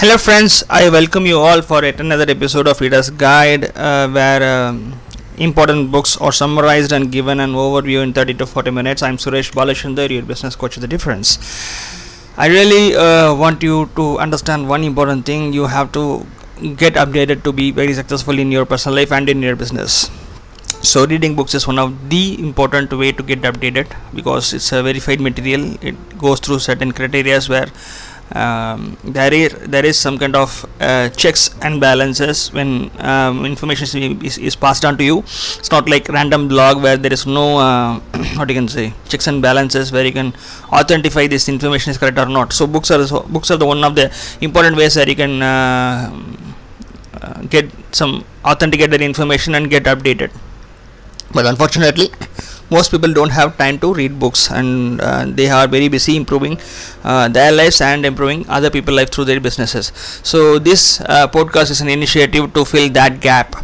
Hello, friends. I welcome you all for yet another episode of Reader's Guide, uh, where um, important books are summarized and given an overview in 30 to 40 minutes. I'm Suresh Balachandar, your business coach of the difference. I really uh, want you to understand one important thing. You have to get updated to be very successful in your personal life and in your business. So, reading books is one of the important way to get updated because it's a verified material. It goes through certain criteria where um, there is there is some kind of uh, checks and balances when um, information is, is, passed on to you. It's not like random blog where there is no uh, what you can say checks and balances where you can authentify this information is correct or not. So books are so books are the one of the important ways that you can uh, uh get some authenticated information and get updated. But unfortunately most people don't have time to read books and uh, they are very busy improving uh, their lives and improving other people's life through their businesses. So this uh, podcast is an initiative to fill that gap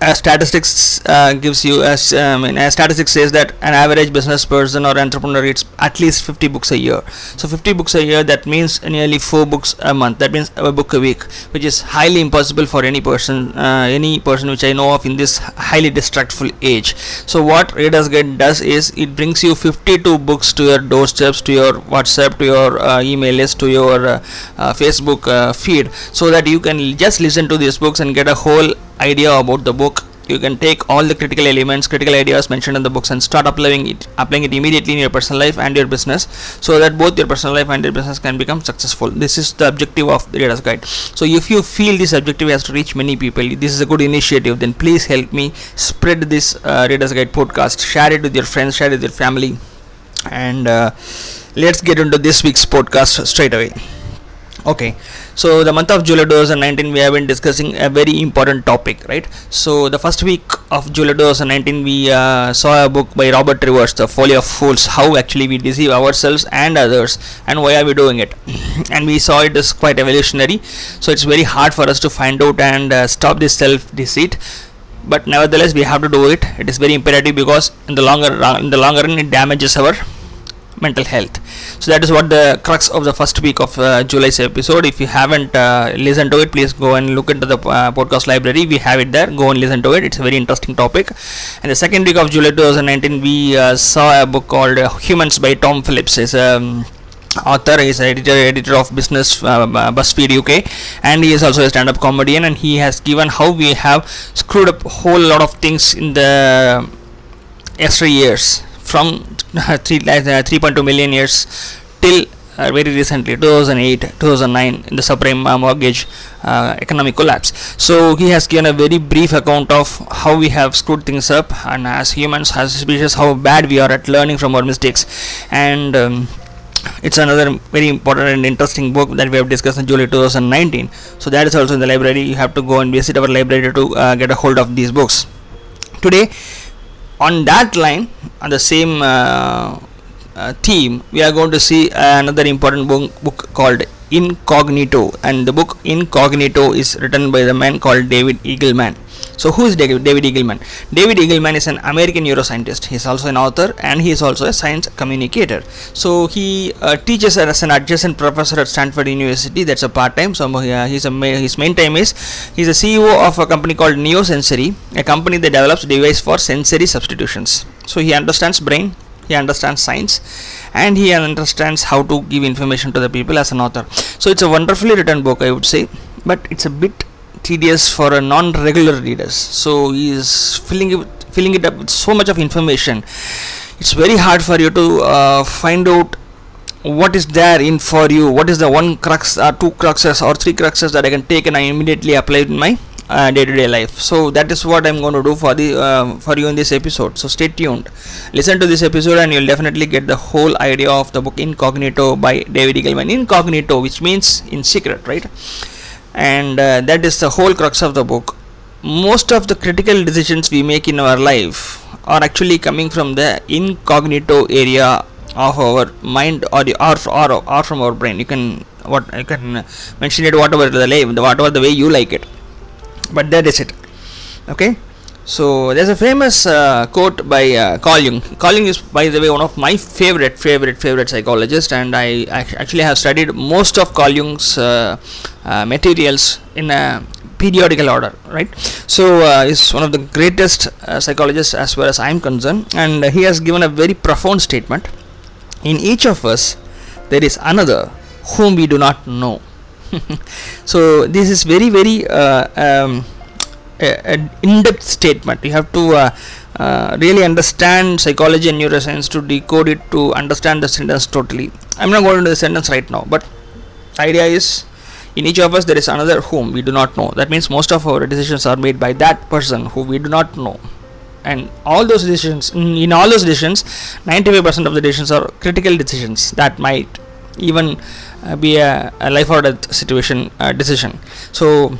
uh, statistics uh, gives you as um, a statistics says that an average business person or entrepreneur reads at least 50 books a year. So 50 books a year that means nearly 4 books a month. That means a book a week which is highly impossible for any person uh, any person which i know of in this highly distractful age. So what readers guide does is it brings you 52 books to your doorsteps to your whatsapp to your uh, email list to your uh, uh, facebook feed so that you can just listen to these books and get a whole idea about the book. You can take all the critical elements critical ideas mentioned in the books and start applying it applying it immediately in your personal life and your business so that both your personal life and your business can become successful. This is the objective of the reader's guide. So if you feel this objective has to reach many people this is a good initiative then please help me spread this uh, reader's guide podcast. Share it with your friends share it with your family. And uh, let's get into this week's podcast straight away okay. So the month of july 2019 we have been discussing a very important topic right? So the first week of july 2019 we uh, saw a book by robert trivers the folly of fools how actually we deceive ourselves and others and why are we doing it? And we saw it is quite evolutionary. So it's very hard for us to find out and uh, stop this self deceit but nevertheless we have to do it. It is very imperative because in the longer run in the longer run it damages our mental health. So that is what the crux of the first week of uh, july's episode. If you haven't uh, listened to it please go and look into the uh, podcast library. We have it there. Go and listen to it. It's a very interesting topic. And the second week of july 2019 we uh, saw a book called uh, humans by tom phillips. Is um, author is editor editor of business uh, buzzfeed uk and he is also a stand-up comedian. And he has given how we have screwed up whole lot of things in the extra years from 3, uh, 3.2 million years till uh, very recently 2008 2009 in the subprime uh, mortgage uh, economic collapse. So he has given a very brief account of how we have screwed things up and as humans as species how bad we are at learning from our mistakes. And um, it's another very important and interesting book that we have discussed in July 2019 so that is also in the library. You have to go and visit our library to uh, get a hold of these books. Today on that line on the same uh, uh, theme we are going to see another important book, book called incognito. And the book incognito is written by the man called david eagleman so who is David Eagleman? David Eagleman is an American neuroscientist. He is also an author and he is also a science communicator. So he uh, teaches as an adjunct professor at Stanford University. That's a part time. So uh, he's a his main time is he's a CEO of a company called Neosensory, a company that develops device for sensory substitutions. So he understands brain, he understands science and he understands how to give information to the people as an author so it's a wonderfully written book i would say but it's a bit tedious for a non-regular readers. So he is filling it filling it up with so much of information. It's very hard for you to uh, find out what is there in for you. What is the one crux or two cruxes or three cruxes that i can take and i immediately apply it in my uh, day-to-day life. So that is what i'm going to do for the uh, for you in this episode. So stay tuned. Listen to this episode and you'll definitely get the whole idea of the book incognito by david eagleman. Incognito which means in secret right and uh, that is the whole crux of the book. Most of the critical decisions we make in our life are actually coming from the incognito area of our mind or the or, or, or from our brain. You can what you can mention it whatever the way whatever the way you like it. But that is it. Okay So there's a famous uh, quote by uh, Carl Jung. Is, by the way, one of my favorite, favorite, favorite psychologists, and I actually have studied most of Carl Jung's uh, uh, materials in a periodical order. Right. So uh, he's one of the greatest uh, psychologists as far as I'm concerned, and he has given a very profound statement. In each of us, there is another whom we do not know. so this is very, very. Um, an in-depth statement. You have to uh, uh, really understand psychology and neuroscience to decode it to understand the sentence totally. I'm not going into the sentence right now but idea is in each of us there is another whom we do not know. That means most of our decisions are made by that person who we do not know. And all those decisions in, in all those decisions 95% of the decisions are critical decisions that might even uh, be a, a life or death situation uh, decision. So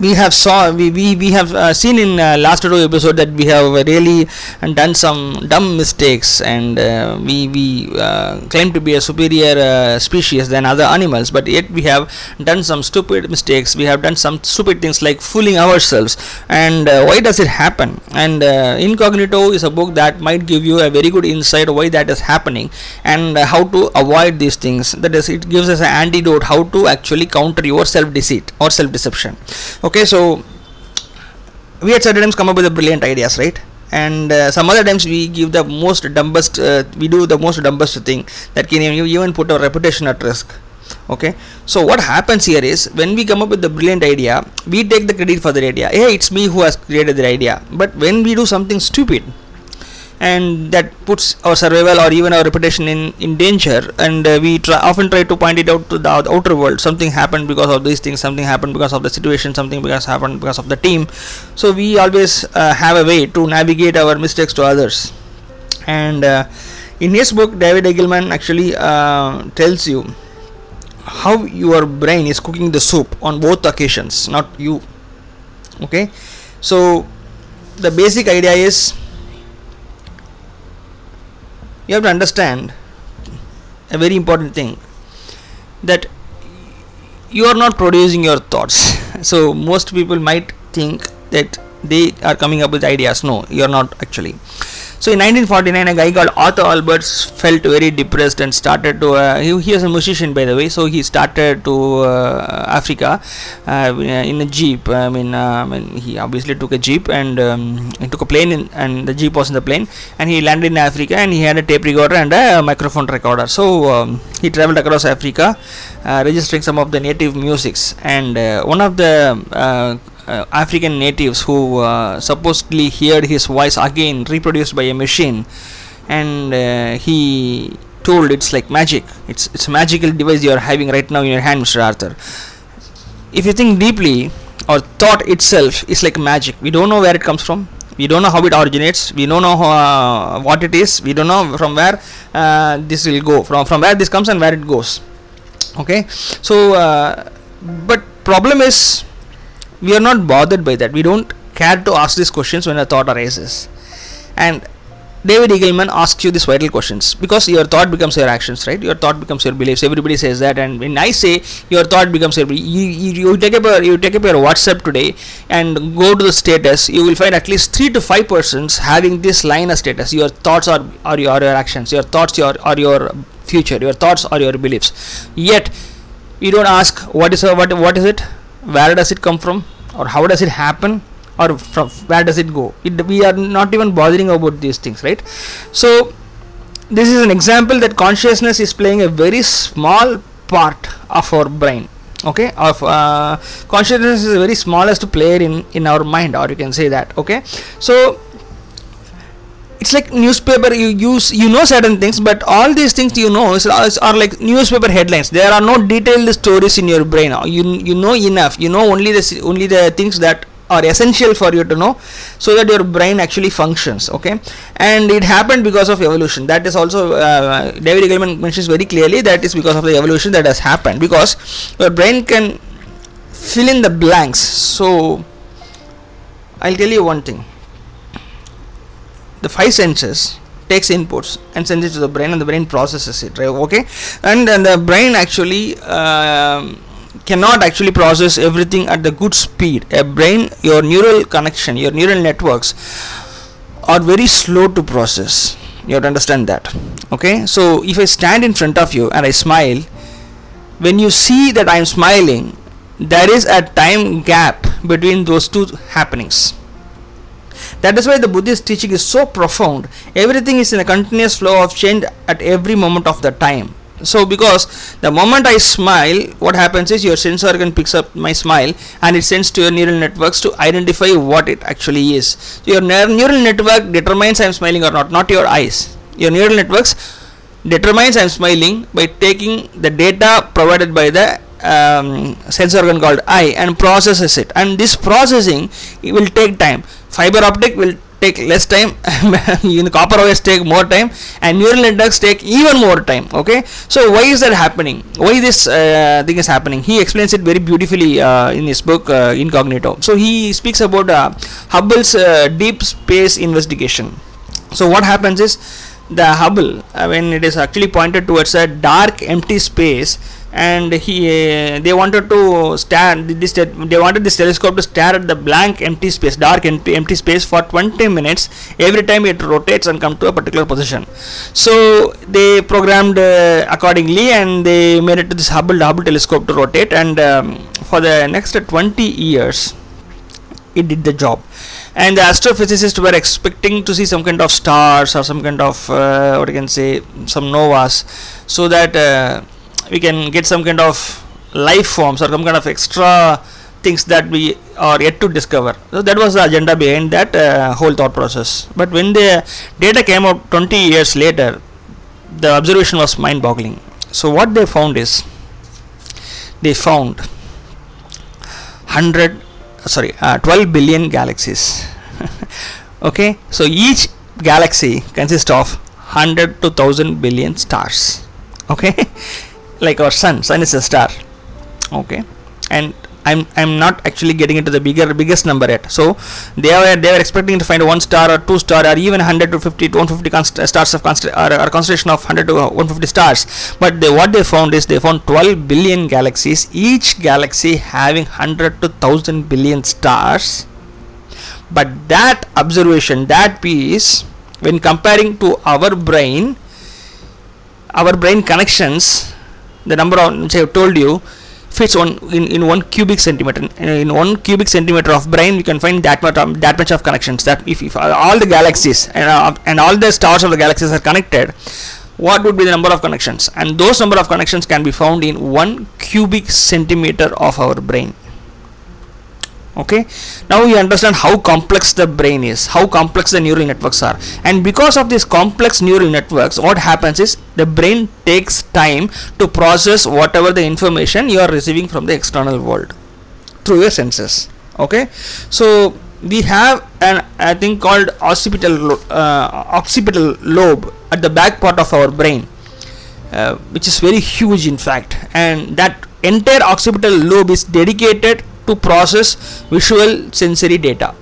we have saw we, we, we have uh, seen in uh, last two episode that we have really done some dumb mistakes and uh, we we uh, claim to be a superior uh, species than other animals but yet we have done some stupid mistakes. We have done some stupid things like fooling ourselves. And uh, why does it happen? And incognito is a book that might give you a very good insight why that is happening and how to avoid these things. That is it gives us an antidote how to actually counter your self deceit or self deception so we at certain times come up with the brilliant ideas right? And uh, some other times we give the most dumbest uh, we do the most dumbest thing that can even put our reputation at risk. Okay? So what happens here is when we come up with the brilliant idea we take the credit for the idea. Hey it's me who has created the idea. But when we do something stupid and that puts our survival or even our reputation in, in danger. And uh, we try, often try to point it out to the outer world. Something happened because of these things something happened because of the situation something because happened because of the team. So we always uh, have a way to navigate our mistakes to others. And uh, in his book david eagleman actually uh, tells you how your brain is cooking the soup on both occasions not you. Okay? So the basic idea is you have to understand a very important thing that you are not producing your thoughts. So most people might think that they are coming up with ideas. No you are not actually so in 1949, a guy called Otto Alberts felt very depressed and started to. Uh, he, he was a musician by the way, so he started to uh, Africa uh, in a jeep. I mean, uh, I mean, he obviously took a jeep and um, he took a plane, in, and the jeep was in the plane, and he landed in Africa, and he had a tape recorder and a microphone recorder. So um, he traveled across Africa, uh, registering some of the native musics, and uh, one of the uh, African natives who uh, supposedly heard his voice again reproduced by a machine. And uh, he told it's like magic. It's it's a magical device you are having right now in your hand Mr. Arthur. If you think deeply or thought itself is like magic we don't know where it comes from. We don't know how it originates. We don't know uh, what it is. We don't know from where uh, this will go from from where this comes and where it goes. Okay? So uh, but problem is we are not bothered by that we don't care to ask these questions when a thought arises and David Eagleman asks you these vital questions because your thought becomes your actions, right? Your thought becomes your beliefs. Everybody says that, and when I say your thought becomes your, you, you, you take up a, you take up your WhatsApp today and go to the status, you will find at least three to five persons having this line of status. Your thoughts are are your, your actions. Your thoughts your are your future. Your thoughts are your beliefs. Yet, you don't ask what is what what is it where does it come from? Or how does it happen? Or from where does it go? It, we are not even bothering about these things right? So this is an example that consciousness is playing a very small part of our brain okay? Of uh, consciousness is the very smallest player in in our mind or you can say that okay? So it's like newspaper you use you know certain things but all these things you know is, are like newspaper headlines. There are no detailed stories in your brain. You you know enough. You know only the only the things that are essential for you to know so that your brain actually functions okay? And it happened because of evolution. That is also uh, david eagleman mentions very clearly that is because of the evolution that has happened. Because your brain can fill in the blanks. So i'll tell you one thing the five senses takes inputs and sends it to the brain and the brain processes it right? Okay? And, and the brain actually uh, cannot actually process everything at the good speed. A brain your neural connection your neural networks are very slow to process. You have to understand that. Okay? So if i stand in front of you and i smile when you see that i am smiling there is a time gap between those two happenings that is why the buddhist teaching is so profound. Everything is in a continuous flow of change at every moment of the time. So because the moment i smile what happens is your sense organ picks up my smile and it sends to your neural networks to identify what it actually is. So your neural network determines i'm smiling or not not your eyes. Your neural networks determines i'm smiling by taking the data provided by the um, sense organ called eye and processes it. And this processing it will take time fiber optic will take less time in copper wires take more time and neural networks take even more time okay? So why is that happening? Why this uh, thing is happening? He explains it very beautifully uh, in his book uh, incognito. So he speaks about uh, hubble's uh, deep space investigation. So what happens is the hubble uh, when it is actually pointed towards a dark empty space and he uh, they wanted to stare this they wanted this telescope to stare at the blank empty space dark empty, empty space for 20 minutes. Every time it rotates and come to a particular position. So they programmed uh, accordingly and they made it to this hubble hubble telescope to rotate. And um, for the next 20 years it did the job. And the astrophysicists were expecting to see some kind of stars or some kind of uh, what you can say some novas. So that uh, we can get some kind of life forms or some kind of extra things that we are yet to discover. So that was the agenda behind that uh, whole thought process. But when the data came out 20 years later the observation was mind boggling so what they found is they found 100 sorry uh, 12 billion galaxies. Okay? So each galaxy consists of 100 to 1000 billion stars. Okay like our sun sun is a star okay and I'm I'm not actually getting into the bigger biggest number yet. So they were they were expecting to find one star or two star or even 100 to 50 to 150 const- uh, stars of const- or, or concentration of 100 to 150 stars. But they, what they found is they found 12 billion galaxies, each galaxy having 100 to 1000 billion stars. But that observation, that piece, when comparing to our brain, our brain connections the number of which I have told you fits on in, in one cubic centimeter. In one cubic centimeter of brain you can find that much of, that much of connections. That if, if all the galaxies and, uh, and all the stars of the galaxies are connected what would be the number of connections? And those number of connections can be found in one cubic centimeter of our brain okay? Now you understand how complex the brain is how complex the neural networks are. And because of these complex neural networks what happens is the brain takes time to process whatever the information you are receiving from the external world through your senses. Okay? So we have an i think called occipital uh, occipital lobe at the back part of our brain uh, which is very huge in fact. And that entire occipital lobe is dedicated to process visual sensory data.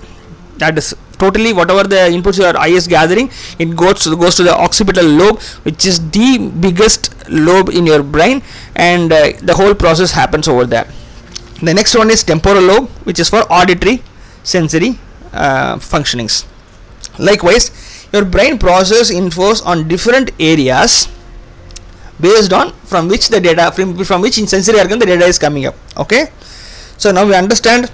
That is totally whatever the inputs your eye is gathering it goes to goes to the occipital lobe which is the biggest lobe in your brain and uh, the whole process happens over there. The next one is temporal lobe which is for auditory sensory uh, functionings. Likewise your brain process infos on different areas based on from which the data from, from which in sensory organ the data is coming up okay so now we understand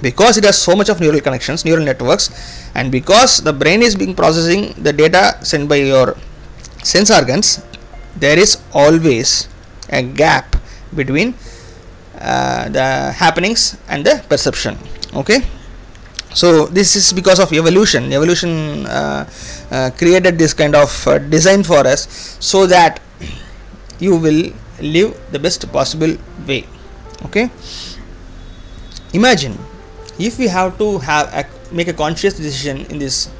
because it has so much of neural connections neural networks and because the brain is being processing the data sent by your sense organs there is always a gap between uh, the happenings and the perception okay? So this is because of evolution. Evolution uh, uh, created this kind of uh, design for us so that you will live the best possible way okay imagine if we have to have a, make a conscious decision in this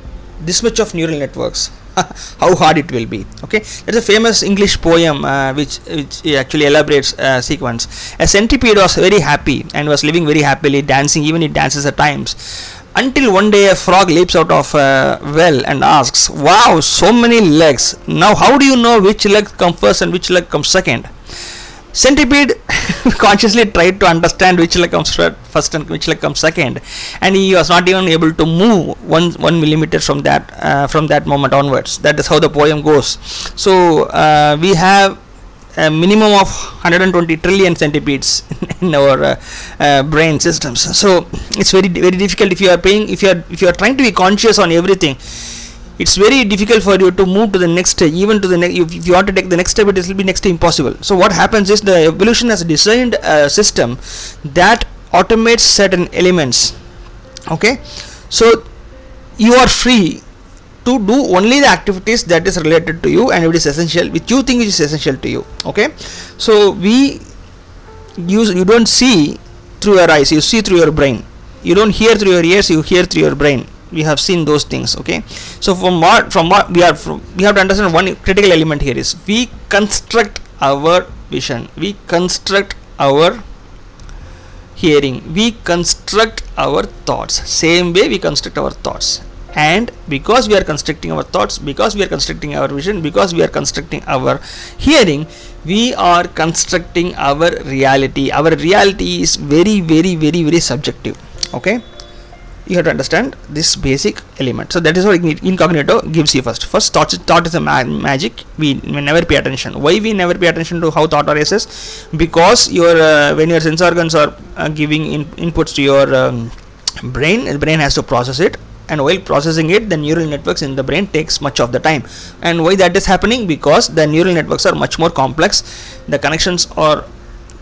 this much of neural networks how hard it will be okay? There's a famous english poem uh, which which actually elaborates uh, sequence. A centipede was very happy and was living very happily dancing even it dances at times. Until one day a frog leaps out of a well and asks wow so many legs. Now how do you know which leg comes first and which leg comes second centipede consciously tried to understand which leg comes first and which leg comes second. And he was not even able to move one one millimeter from that uh, from that moment onwards. That is how the poem goes. So uh, we have a minimum of 120 trillion centipedes in our uh, uh, brain systems. So it's very very difficult if you are paying if you are if you are trying to be conscious on everything it's very difficult for you to move to the next stage even to the next if, if you want to take the next step it will be next to impossible. So what happens is the evolution has designed a system that automates certain elements okay? So you are free to do only the activities that is related to you and it is essential which you think is essential to you okay? So we use you don't see through your eyes you see through your brain. You don't hear through your ears you hear through your brain we have seen those things okay? So from what from what we are from we have to understand one critical element here is we construct our vision we construct our hearing we construct our thoughts. Same way we construct our thoughts. And because we are constructing our thoughts because we are constructing our vision because we are constructing our hearing we are constructing our reality. Our reality is very very very very subjective okay you have to understand this basic element. So that is what incognito gives you first. First thought, thought is a ma- magic. We, we never pay attention. Why we never pay attention to how thought arises? Because your uh, when your sense organs are uh, giving in, inputs to your um, brain the brain has to process it. And while processing it the neural networks in the brain takes much of the time. And why that is happening? Because the neural networks are much more complex. The connections are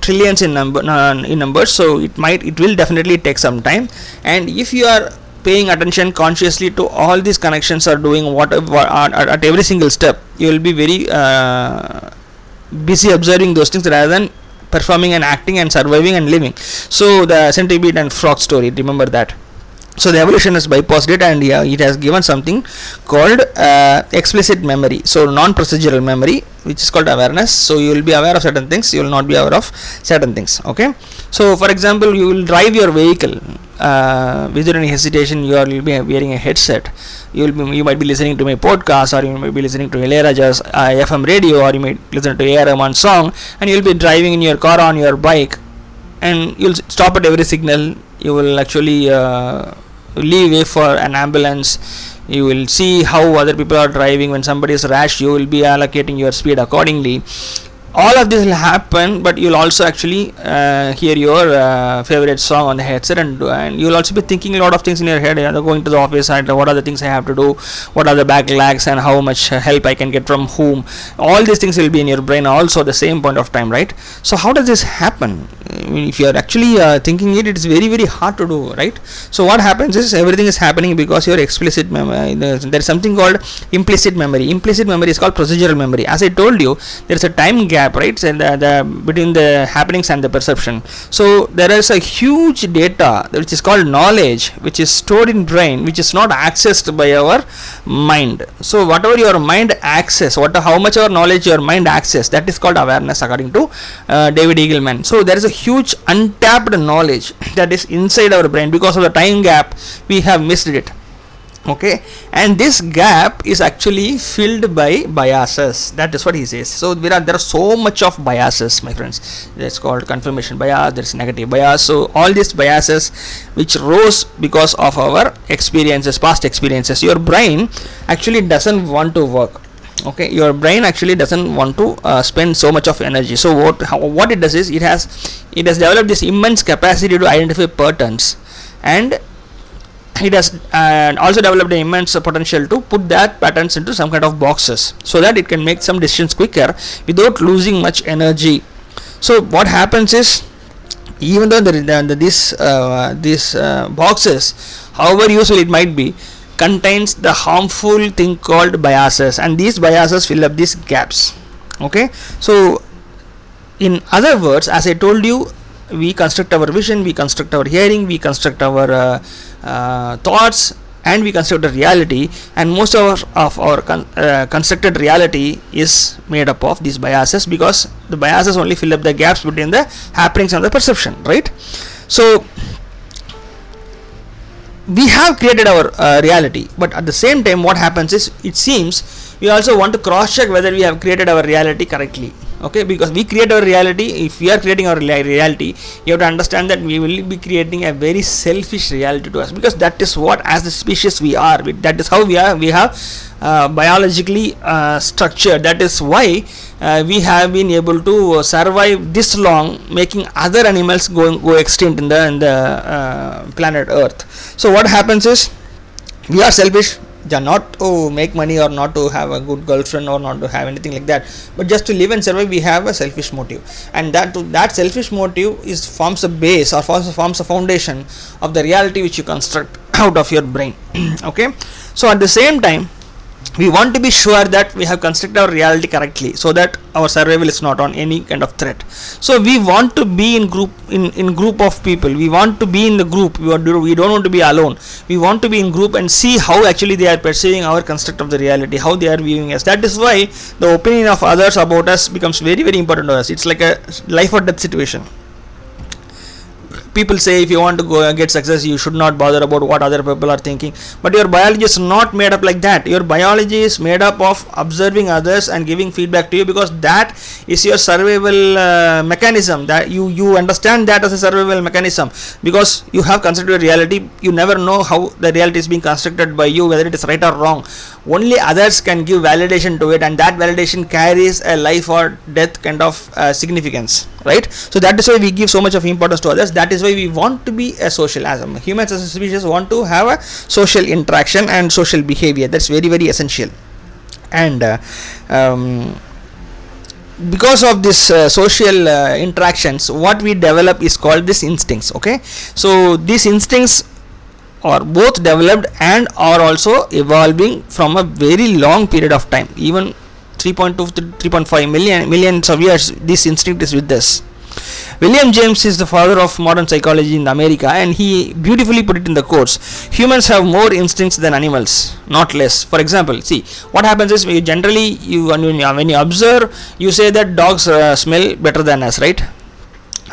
trillions in number uh, in numbers so it might it will definitely take some time. And if you are paying attention consciously to all these connections are doing whatever at, at every single step you will be very uh, busy observing those things rather than performing and acting and surviving and living. So the centipede and frog story remember that so the evolution has bypassed it and yeah, it has given something called uh, explicit memory. So non-procedural memory which is called awareness. So you will be aware of certain things you will not be aware of certain things okay? So for example you will drive your vehicle uh, without any hesitation you are will be wearing a headset. You will be you might be listening to my podcast or you might be listening to Ilayaraja's uh, FM radio or you might listen to Rahman song and you will be driving in your car on your bike and you'll stop at every signal. You will actually uh, leave way for an ambulance. You will see how other people are driving. When somebody is rash you will be allocating your speed accordingly. All of this will happen but you'll also actually uh, hear your uh, favorite song on the headset. And, and you'll also be thinking a lot of things in your head. You know, going to the office and what are the things i have to do? What are the backlags and how much help i can get from whom? All these things will be in your brain also at the same point of time right? So how does this happen if you are actually uh, thinking it it is very very hard to do right? So what happens is everything is happening because your explicit memory there is something called implicit memory. Implicit memory is called procedural memory. As i told you there is a time gap right? And the, the, between the happenings and the perception. So there is a huge data which is called knowledge which is stored in brain which is not accessed by our mind. So whatever your mind access what how much of our knowledge your mind access that is called awareness according to uh, david eagleman. So there is a huge untapped knowledge that is inside our brain. Because of the time gap we have missed it. Okay? And this gap is actually filled by biases. That is what he says. So there are there are so much of biases my friends. It's called confirmation bias there's negative bias. So all these biases which rose because of our experiences past experiences. Your brain actually doesn't want to work okay your brain actually doesn't want to uh, spend so much of energy. So what how, what it does is it has it has developed this immense capacity to identify patterns. And it has uh, also developed an immense potential to put that patterns into some kind of boxes. So that it can make some decisions quicker without losing much energy. So what happens is even though the, this uh, these uh, boxes however useful it might be contains the harmful thing called biases. And these biases fill up these gaps. Okay? So in other words as i told you we construct our vision we construct our hearing we construct our uh, uh, thoughts and we construct a reality. And most of our, of our con- uh, constructed reality is made up of these biases because the biases only fill up the gaps between the happenings and the perception right? So we have created our uh, reality but at the same time what happens is it seems we also want to cross check whether we have created our reality correctly okay? Because we create our reality if we are creating our reality you have to understand that we will be creating a very selfish reality to us because that is what as the species we are. That is how we are we have uh, biologically uh, structured. That is why uh, we have been able to survive this long making other animals go go extinct in the in the uh, planet earth. So what happens is we are selfish. Not to make money or not to have a good girlfriend or not to have anything like that. But just to live and survive we have a selfish motive. And that that selfish motive is forms a base or forms, forms a foundation of the reality which you construct out of your brain. Okay? So at the same time we want to be sure that we have constructed our reality correctly so that our survival is not on any kind of threat. So we want to be in group in in group of people. We want to be in the group. We, to, we don't want to be alone. We want to be in group and see how actually they are perceiving our construct of the reality how they are viewing us. That is why the opinion of others about us becomes very very important to us. It's like a life or death situation people say if you want to go and get success you should not bother about what other people are thinking. But your biology is not made up like that. Your biology is made up of observing others and giving feedback to you because that is your survival uh, mechanism. That you you understand that as a survival mechanism because you have considered reality. You never know how the reality is being constructed by you whether it is right or wrong only others can give validation to it and that validation carries a life or death kind of uh, significance right? So that is why we give so much of importance to others. That is why we want to be a social as humans as a species want to have a social interaction and social behavior. That's very very essential. And uh, um, because of this uh, social uh, interactions what we develop is called this instincts okay? So these instincts are both developed and are also evolving from a very long period of time even 3.2 to 3.5 million millions of years this instinct is with us William James is the father of modern psychology in America and he beautifully put it in the course. Humans have more instincts than animals, not less. For example, see what happens is we generally you when you, when you observe you say that dogs uh, smell better than us, right?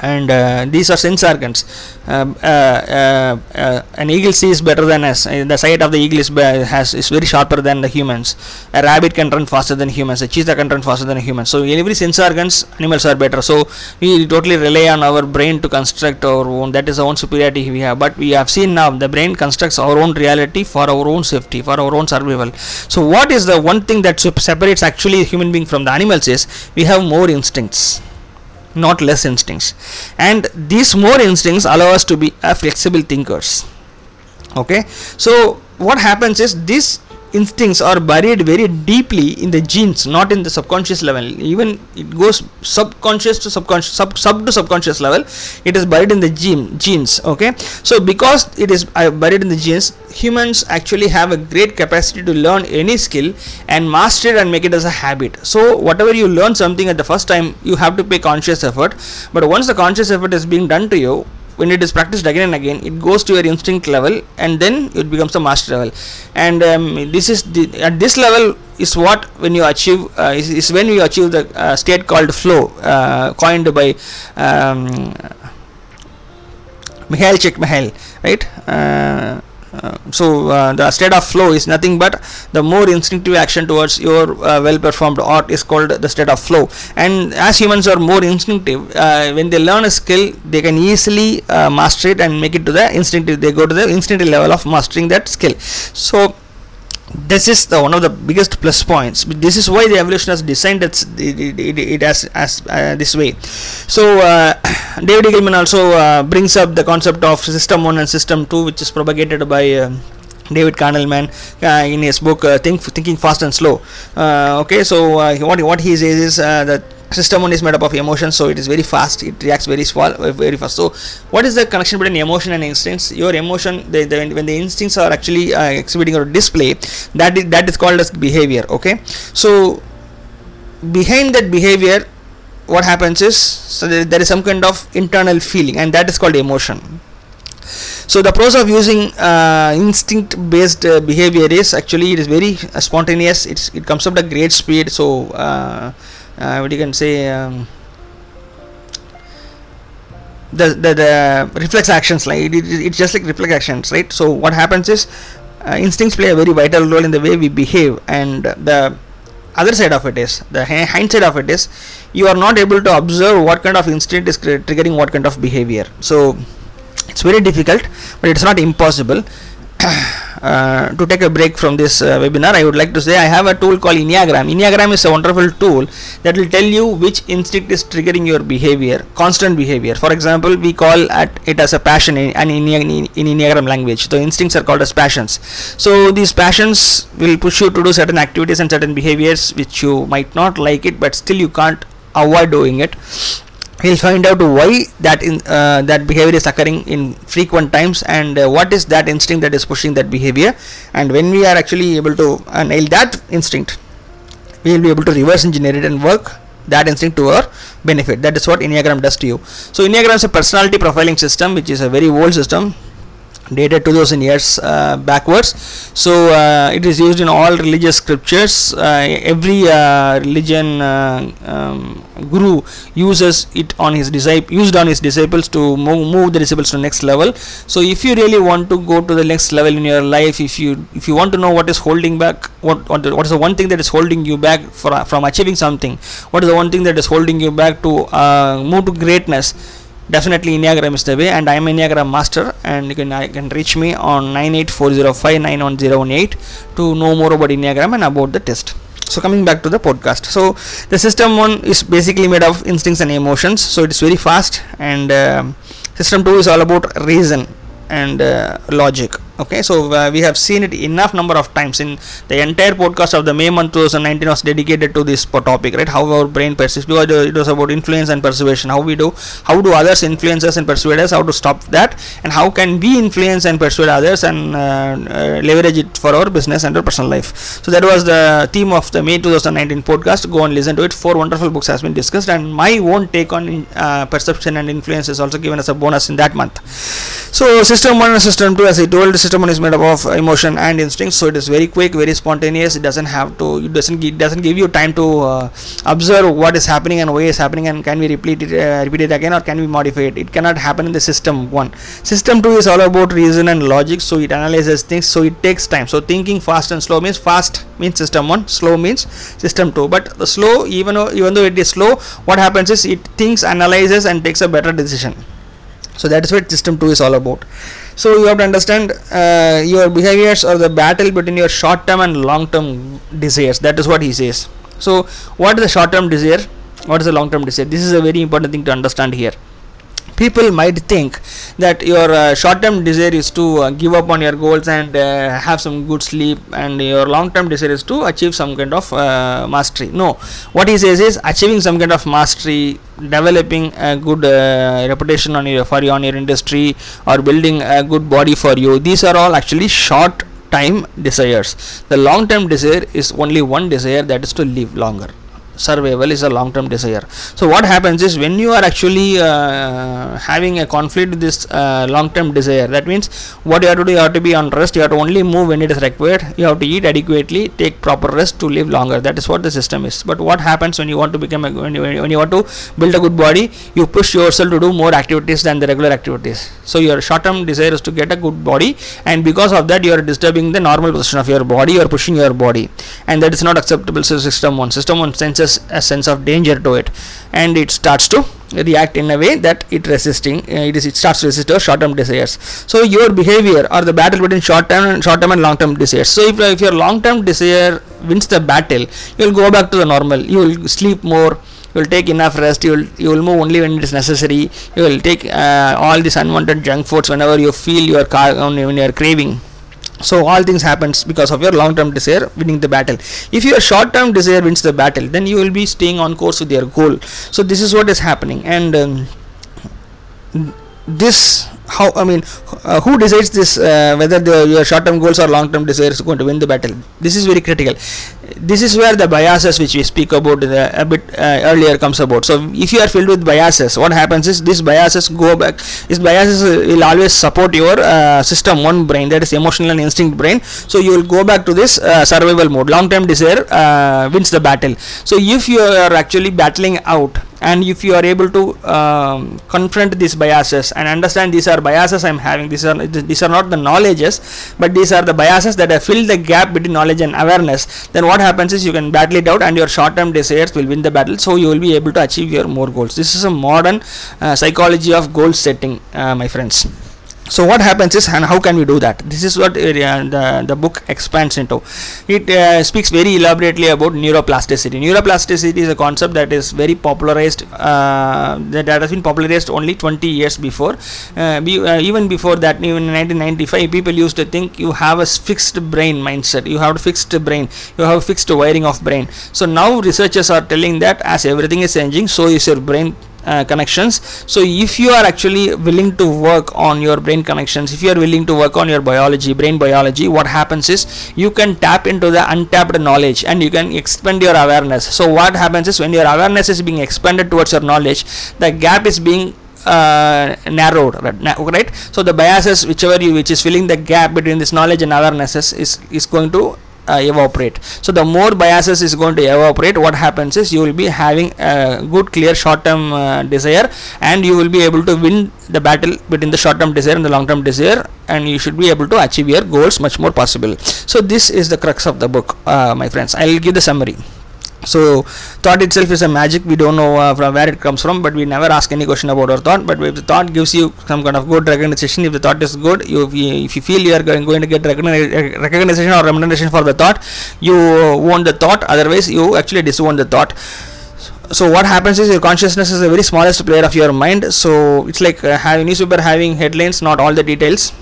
And uh, these are sense organs um, uh, uh, uh, an eagle sees better than us. Uh, the sight of the eagle is, has, is very sharper than the humans. A rabbit can run faster than humans. A cheetah can run faster than humans. So in every sense organs animals are better. So we totally rely on our brain to construct our own. That is our own superiority we have. But we have seen now the brain constructs our own reality for our own safety for our own survival. So what is the one thing that separates actually human being from the animals is we have more instincts not less instincts. And these more instincts allow us to be a flexible thinkers. Okay? So what happens is this instincts are buried very deeply in the genes not in the subconscious level. Even it goes subconscious to subconscious sub, sub to subconscious level it is buried in the gene genes okay? So because it is uh, buried in the genes humans actually have a great capacity to learn any skill and master it and make it as a habit. So whatever you learn something at the first time you have to pay conscious effort. But once the conscious effort is being done to you when it is practiced again and again it goes to your instinct level and then it becomes a master level. And um, this is the, at this level is what when you achieve uh, is, is, when you achieve the uh, state called flow uh, coined by um, Mihaly Csikszentmihalyi right uh, so uh, the state of flow is nothing but the more instinctive action towards your uh, well performed art is called the state of flow. And as humans are more instinctive uh, when they learn a skill they can easily uh, master it and make it to the instinctive they go to the instinctive level of mastering that skill. So this is the one of the biggest plus points. This is why the evolution has designed it, it, it, it as, as uh, this way. So uh, david eagleman also uh, brings up the concept of system 1 and system 2 which is propagated by uh, David Kahneman uh, in his book uh, Think, Thinking Fast and Slow. okay, so what what he says is that system one is made up of emotions so it is very fast it reacts very small uh, very fast. So what is the connection between emotion and instincts? Your emotion when the instincts are actually uh, exhibiting or display that is that is called as behavior okay? So behind that behavior what happens is so there, there is some kind of internal feeling and that is called emotion. So the process of using uh, instinct based uh, behavior is actually it is very uh, spontaneous it's, it comes up at great speed so uh, what you can say um, the, the, the reflex actions like it, it, it's just like reflex actions right? So what happens is uh, instincts play a very vital role in the way we behave and the other side of it is the hindsight of it is you are not able to observe what kind of instinct is triggering what kind of behavior. So it's very difficult but it's not impossible uh, to take a break from this uh, webinar I would like to say I have a tool called Enneagram. Enneagram is a wonderful tool that will tell you which instinct is triggering your behavior constant behavior. For example we call at it as a passion in, in, in Enneagram language. The instincts are called as passions. So these passions will push you to do certain activities and certain behaviors which you might not like it but still you can't avoid doing it we'll find out why that in uh, that behavior is occurring in frequent times and uh, what is that instinct that is pushing that behavior. And when we are actually able to uh, nail that instinct we will be able to reverse engineer it and work that instinct to our benefit. That is what enneagram does to you. So enneagram is a personality profiling system which is a very old system dated 2000 years uh, backwards. So uh, it is used in all religious scriptures. Uh, every uh, religion uh, um, guru uses it on his disciple used on his disciples to move, move the disciples to next level. So if you really want to go to the next level in your life if you if you want to know what is holding back what what, what is the one thing that is holding you back for, from achieving something what is the one thing that is holding you back to uh, move to greatness definitely enneagram is the way and i am enneagram master and you can i can reach me on 984059118 to know more about enneagram and about the test. So coming back to the podcast. So the system one is basically made of instincts and emotions. So it is very fast and uh, system 2 is all about reason and uh, logic okay so uh, we have seen it enough number of times in the entire podcast of the may month 2019 was dedicated to this topic right? How our brain perceives because it was about influence and persuasion how we do how do others influence us and persuade us how to stop that and how can we influence and persuade others and uh, uh, leverage it for our business and our personal life. So that was the theme of the may 2019 podcast. Go and listen to it. Four wonderful books has been discussed and my own take on uh, perception and influence is also given as a bonus in that month. So system 1 and system 2 as i told system 1 is made up of emotion and instinct so it is very quick very spontaneous. It doesn't have to it doesn't it doesn't give you time to uh, observe what is happening and why is happening and can we repeat it uh, repeat it again or can we modify it? It cannot happen in the system 1 system 2 is all about reason and logic so it analyzes things so it takes time. So thinking fast and slow means fast means system 1 slow means system 2 but the slow even though even though it is slow what happens is it thinks analyzes and takes a better decision so that is what system 2 is all about. So you have to understand uh, your behaviors or the battle between your short term and long term desires. That is what he says. So what is the short term desire? What is the long term desire? This is a very important thing to understand here people might think that your uh, short term desire is to uh, give up on your goals and uh, have some good sleep and your long term desire is to achieve some kind of uh, mastery. No. What he says is achieving some kind of mastery developing a good uh, reputation on your for you on your industry or building a good body for you these are all actually short time desires. The long term desire is only one desire that is to live longer survival is a long term desire. So what happens is when you are actually uh, having a conflict with this uh, long term desire that means what you have to do you have to be on rest you have to only move when it is required you have to eat adequately take proper rest to live longer. That is what the system is. But what happens when you want to become a when you, when you want to build a good body you push yourself to do more activities than the regular activities. So your short term desire is to get a good body and because of that you are disturbing the normal position of your body you are pushing your body. And that is not acceptable so system 1 system 1 senses a sense of danger to it. And it starts to react in a way that it resisting uh, it is it starts to resist your short term desires. So your behavior or the battle between short term and short term and long term desires. So if, if your long term desire wins the battle you will go back to the normal. You will sleep more you will take enough rest you will you will move only when it is necessary. You will take uh, all these unwanted junk foods whenever you feel your car when you are craving so all things happens because of your long term desire winning the battle. If your short term desire wins the battle then you will be staying on course with your goal. So this is what is happening. And um, this how i mean uh, who decides this uh, whether the, your short term goals or long term desires is going to win the battle? This is very critical. This is where the biases which we speak about a bit uh, earlier comes about. So if you are filled with biases what happens is these biases go back these biases will always support your uh, system one brain that is emotional and instinct brain. So you will go back to this uh, survival mode. Long term desire uh, wins the battle. So if you are actually battling out and if you are able to um, confront these biases and understand these are are biases i'm having. These are these are not the knowledges but these are the biases that have filled the gap between knowledge and awareness. Then what happens is you can battle it out and your short term desires will win the battle. So you will be able to achieve your more goals. This is a modern uh, psychology of goal setting uh, my friends so what happens is and how can we do that? This is what uh, the, the book expands into. It uh, speaks very elaborately about neuroplasticity. Neuroplasticity is a concept that is very popularized uh, that, has been popularized only 20 years before. Uh, be, uh, even before that even in 1995 people used to think you have a fixed brain mindset. You have a fixed brain. You have a fixed wiring of brain. So now researchers are telling that as everything is changing so is your brain uh, connections. So if you are actually willing to work on your brain connections if you are willing to work on your biology brain biology what happens is you can tap into the untapped knowledge and you can expand your awareness. So what happens is when your awareness is being expanded towards your knowledge the gap is being uh, narrowed right so the biases whichever you which is filling the gap between this knowledge and awareness is is going to uh, evaporate. So the more biases is going to evaporate what happens is you will be having a good clear short term uh, desire and you will be able to win the battle between the short term desire and the long term desire and you should be able to achieve your goals much more possible. So this is the crux of the book uh, my friends. I will give the summary so thought itself is a magic. We don't know uh, from where it comes from but we never ask any question about our thought. But if the thought gives you some kind of good recognition if the thought is good you if you feel you are going, going to get recognition or remuneration for the thought you own the thought. Otherwise you actually disown the thought. So what happens is your consciousness is the very smallest player of your mind. So it's like uh, having newspaper having headlines not all the details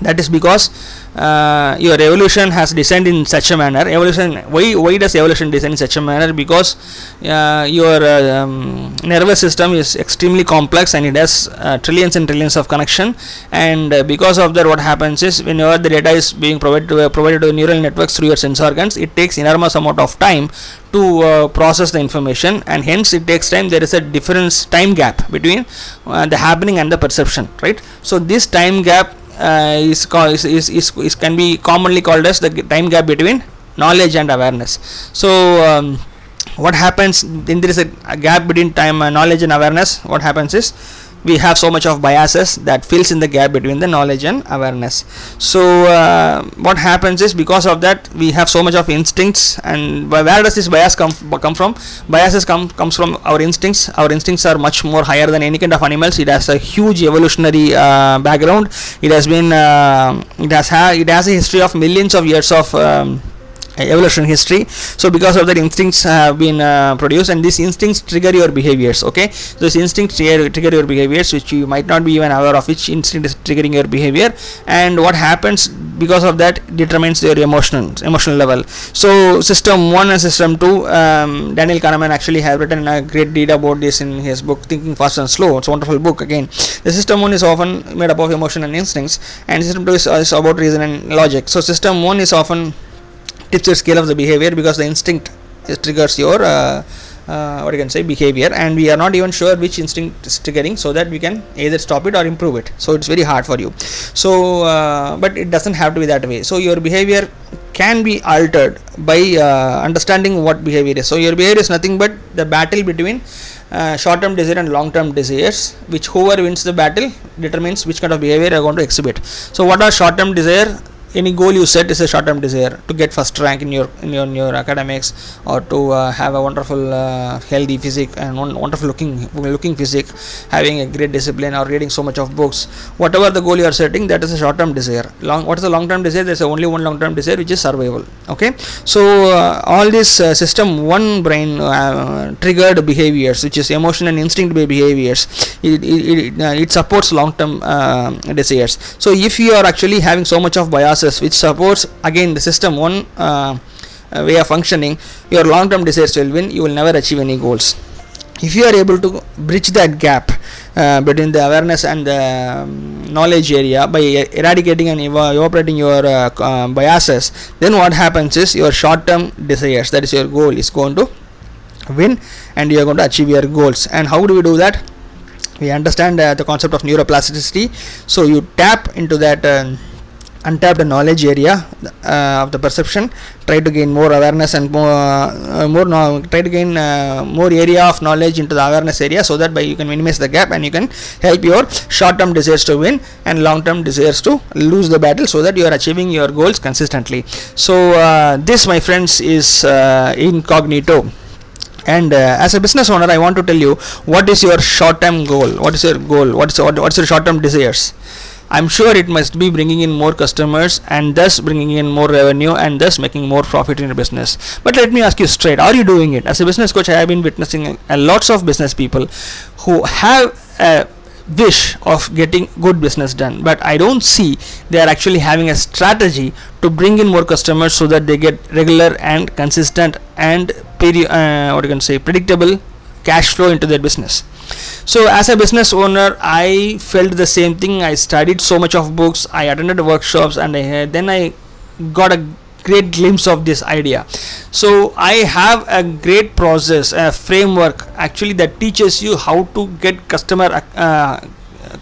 that is because uh, your evolution has designed in such a manner. Evolution why why does evolution design in such a manner? Because uh, your uh, um, nervous system is extremely complex and it has uh, trillions and trillions of connection. And uh, because of that what happens is whenever the data is being provided to, uh, provided to neural networks through your sense organs it takes enormous amount of time to process the information. And hence it takes time. There is a difference time gap between the happening and the perception right? So this time gap uh, is, is, is, is, is can be commonly called as the time gap between knowledge and awareness. So um, what happens then there is a, a gap between time uh, knowledge and awareness. What happens is we have so much of biases that fills in the gap between the knowledge and awareness. So uh, what happens is because of that we have so much of instincts and where does this bias come come from? Biases come comes from our instincts. Our instincts are much more higher than any kind of animals. It has a huge evolutionary uh, background. It has been uh, it has ha- it has a history of millions of years of um, evolution history. So because of that instincts have been uh, produced and these instincts trigger your behaviors okay? So this instinct trigger, trigger your behaviors which you might not be even aware of which instinct is triggering your behavior and what happens because of that determines your emotional emotional level. So system 1 and system 2 um, daniel kahneman actually have written a great deed about this in his book thinking fast and slow. It's a wonderful book again. The system 1 is often made up of emotion and instincts and system 2 is, is about reason and logic. So system 1 is often tips the scale of the behavior because the instinct triggers your uh, uh, what you can say behavior. And we are not even sure which instinct is triggering so that we can either stop it or improve it. So it's very hard for you. So uh, but it doesn't have to be that way. So your behavior can be altered by uh, understanding what behavior is. So your behavior is nothing but the battle between uh, short-term desire and long-term desires which whoever wins the battle determines which kind of behavior you are going to exhibit. So what are short-term desire any goal you set is a short-term desire to get first rank in your in your, in your academics or to uh, have a wonderful uh, healthy physique and one wonderful looking looking physique having a great discipline or reading so much of books. Whatever the goal you are setting that is a short-term desire. Long what is the long-term desire? There's only one long-term desire which is survival. Okay? So uh, all this uh, system one brain uh, triggered behaviors which is emotion and instinct behaviors it, it, it, uh, it supports long-term desires. So if you are actually having so much of bias process which supports again the system one uh, uh, way of functioning your long term desires will win you will never achieve any goals. If you are able to bridge that gap uh, between the awareness and the um, knowledge area by eradicating and ev- evaporating your uh, uh, biases then what happens is your short term desires that is your goal is going to win and you are going to achieve your goals. And how do we do that? We understand uh, the concept of neuroplasticity. So you tap into that um, untapped knowledge area uh, of the perception try to gain more awareness and more uh, more no, try to gain uh, more area of knowledge into the awareness area so that by you can minimize the gap and you can help your short term desires to win and long term desires to lose the battle so that you are achieving your goals consistently. So uh, this my friends is uh, incognito. And uh, as a business owner i want to tell you what is your short term goal? What is your goal? What is what, what's your short term desires i'm sure it must be bringing in more customers and thus bringing in more revenue and thus making more profit in your business. But let me ask you straight are you doing it? As a business coach i have been witnessing a lots of business people who have a wish of getting good business done but i don't see they are actually having a strategy to bring in more customers so that they get regular and consistent and peri- uh, what you can say predictable cash flow into their business. So as a business owner i felt the same thing. I studied so much of books. I attended workshops and I, then i got a great glimpse of this idea. So i have a great process a framework actually that teaches you how to get customer uh,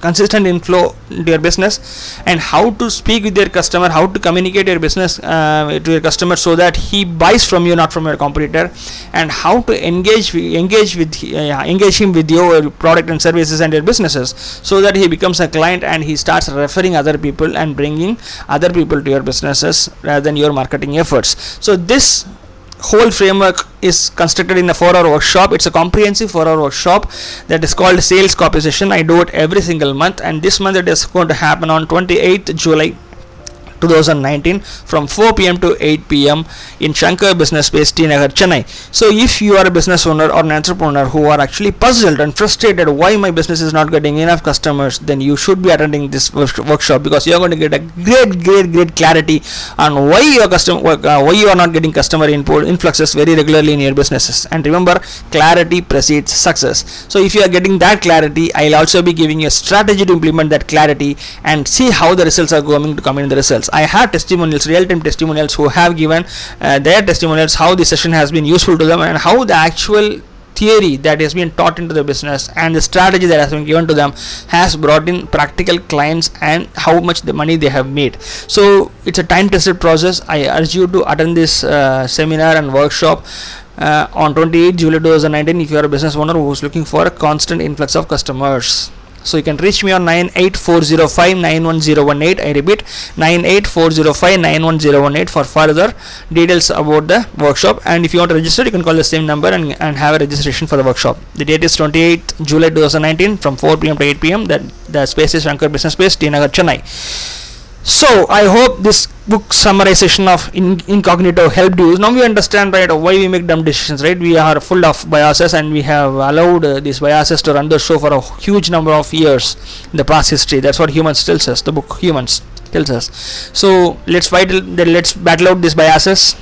consistent inflow into your business and how to speak with your customer how to communicate your business uh, to your customer so that he buys from you not from your competitor and how to engage engage with uh, engage him with your product and services and your businesses so that he becomes a client and he starts referring other people and bringing other people to your businesses rather than your marketing efforts. So this whole framework is constructed in a 4 hour workshop. It's a comprehensive 4 hour workshop that is called sales composition. I do it every single month and this month it is going to happen on 28th july 2019 from 4 pm to 8 pm in Shankar Business Space, T Nagar, Chennai. So, if you are a business owner or an entrepreneur who are actually puzzled and frustrated why my business is not getting enough customers, then you should be attending this workshop because you are going to get a great, great, great clarity on why your customer, uh, why you are not getting customer input influxes very regularly in your businesses. And remember, clarity precedes success. So, if you are getting that clarity, I'll also be giving you a strategy to implement that clarity and see how the results are going to come in the results. I have testimonials, real-time testimonials who have given uh, their testimonials how the session has been useful to them and how the actual theory that has been taught into the business and the strategy that has been given to them has brought in practical clients and how much the money they have made. So it's a time tested process. I urge you to attend this uh, seminar and workshop uh, on 28 july 2019 if you are a business owner who is looking for a constant influx of customers so you can reach me on 98405 I repeat 98405 for further details about the workshop. And if you want to register you can call the same number and, and have a registration for the workshop. The date is 28 July 2019 from 4 pm to 8 pm that the space is Shankar Business Space T Nagar Chennai so i hope this book summarization of in, incognito helped you. Now we understand right why we make dumb decisions right? We are full of biases and we have allowed uh, these biases to run the show for a huge number of years in the past history. That's what humans tells us the book humans tells us. So let's fight let's battle out these biases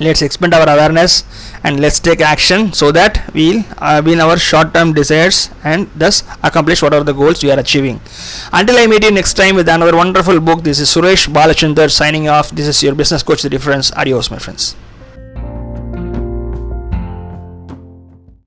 let's expand our awareness and let's take action so that we'll uh, win our short-term desires and thus accomplish whatever the goals we are achieving. Until i meet you next time with another wonderful book. This is suresh balachandar signing off. This is your business coach the difference. Adios my friends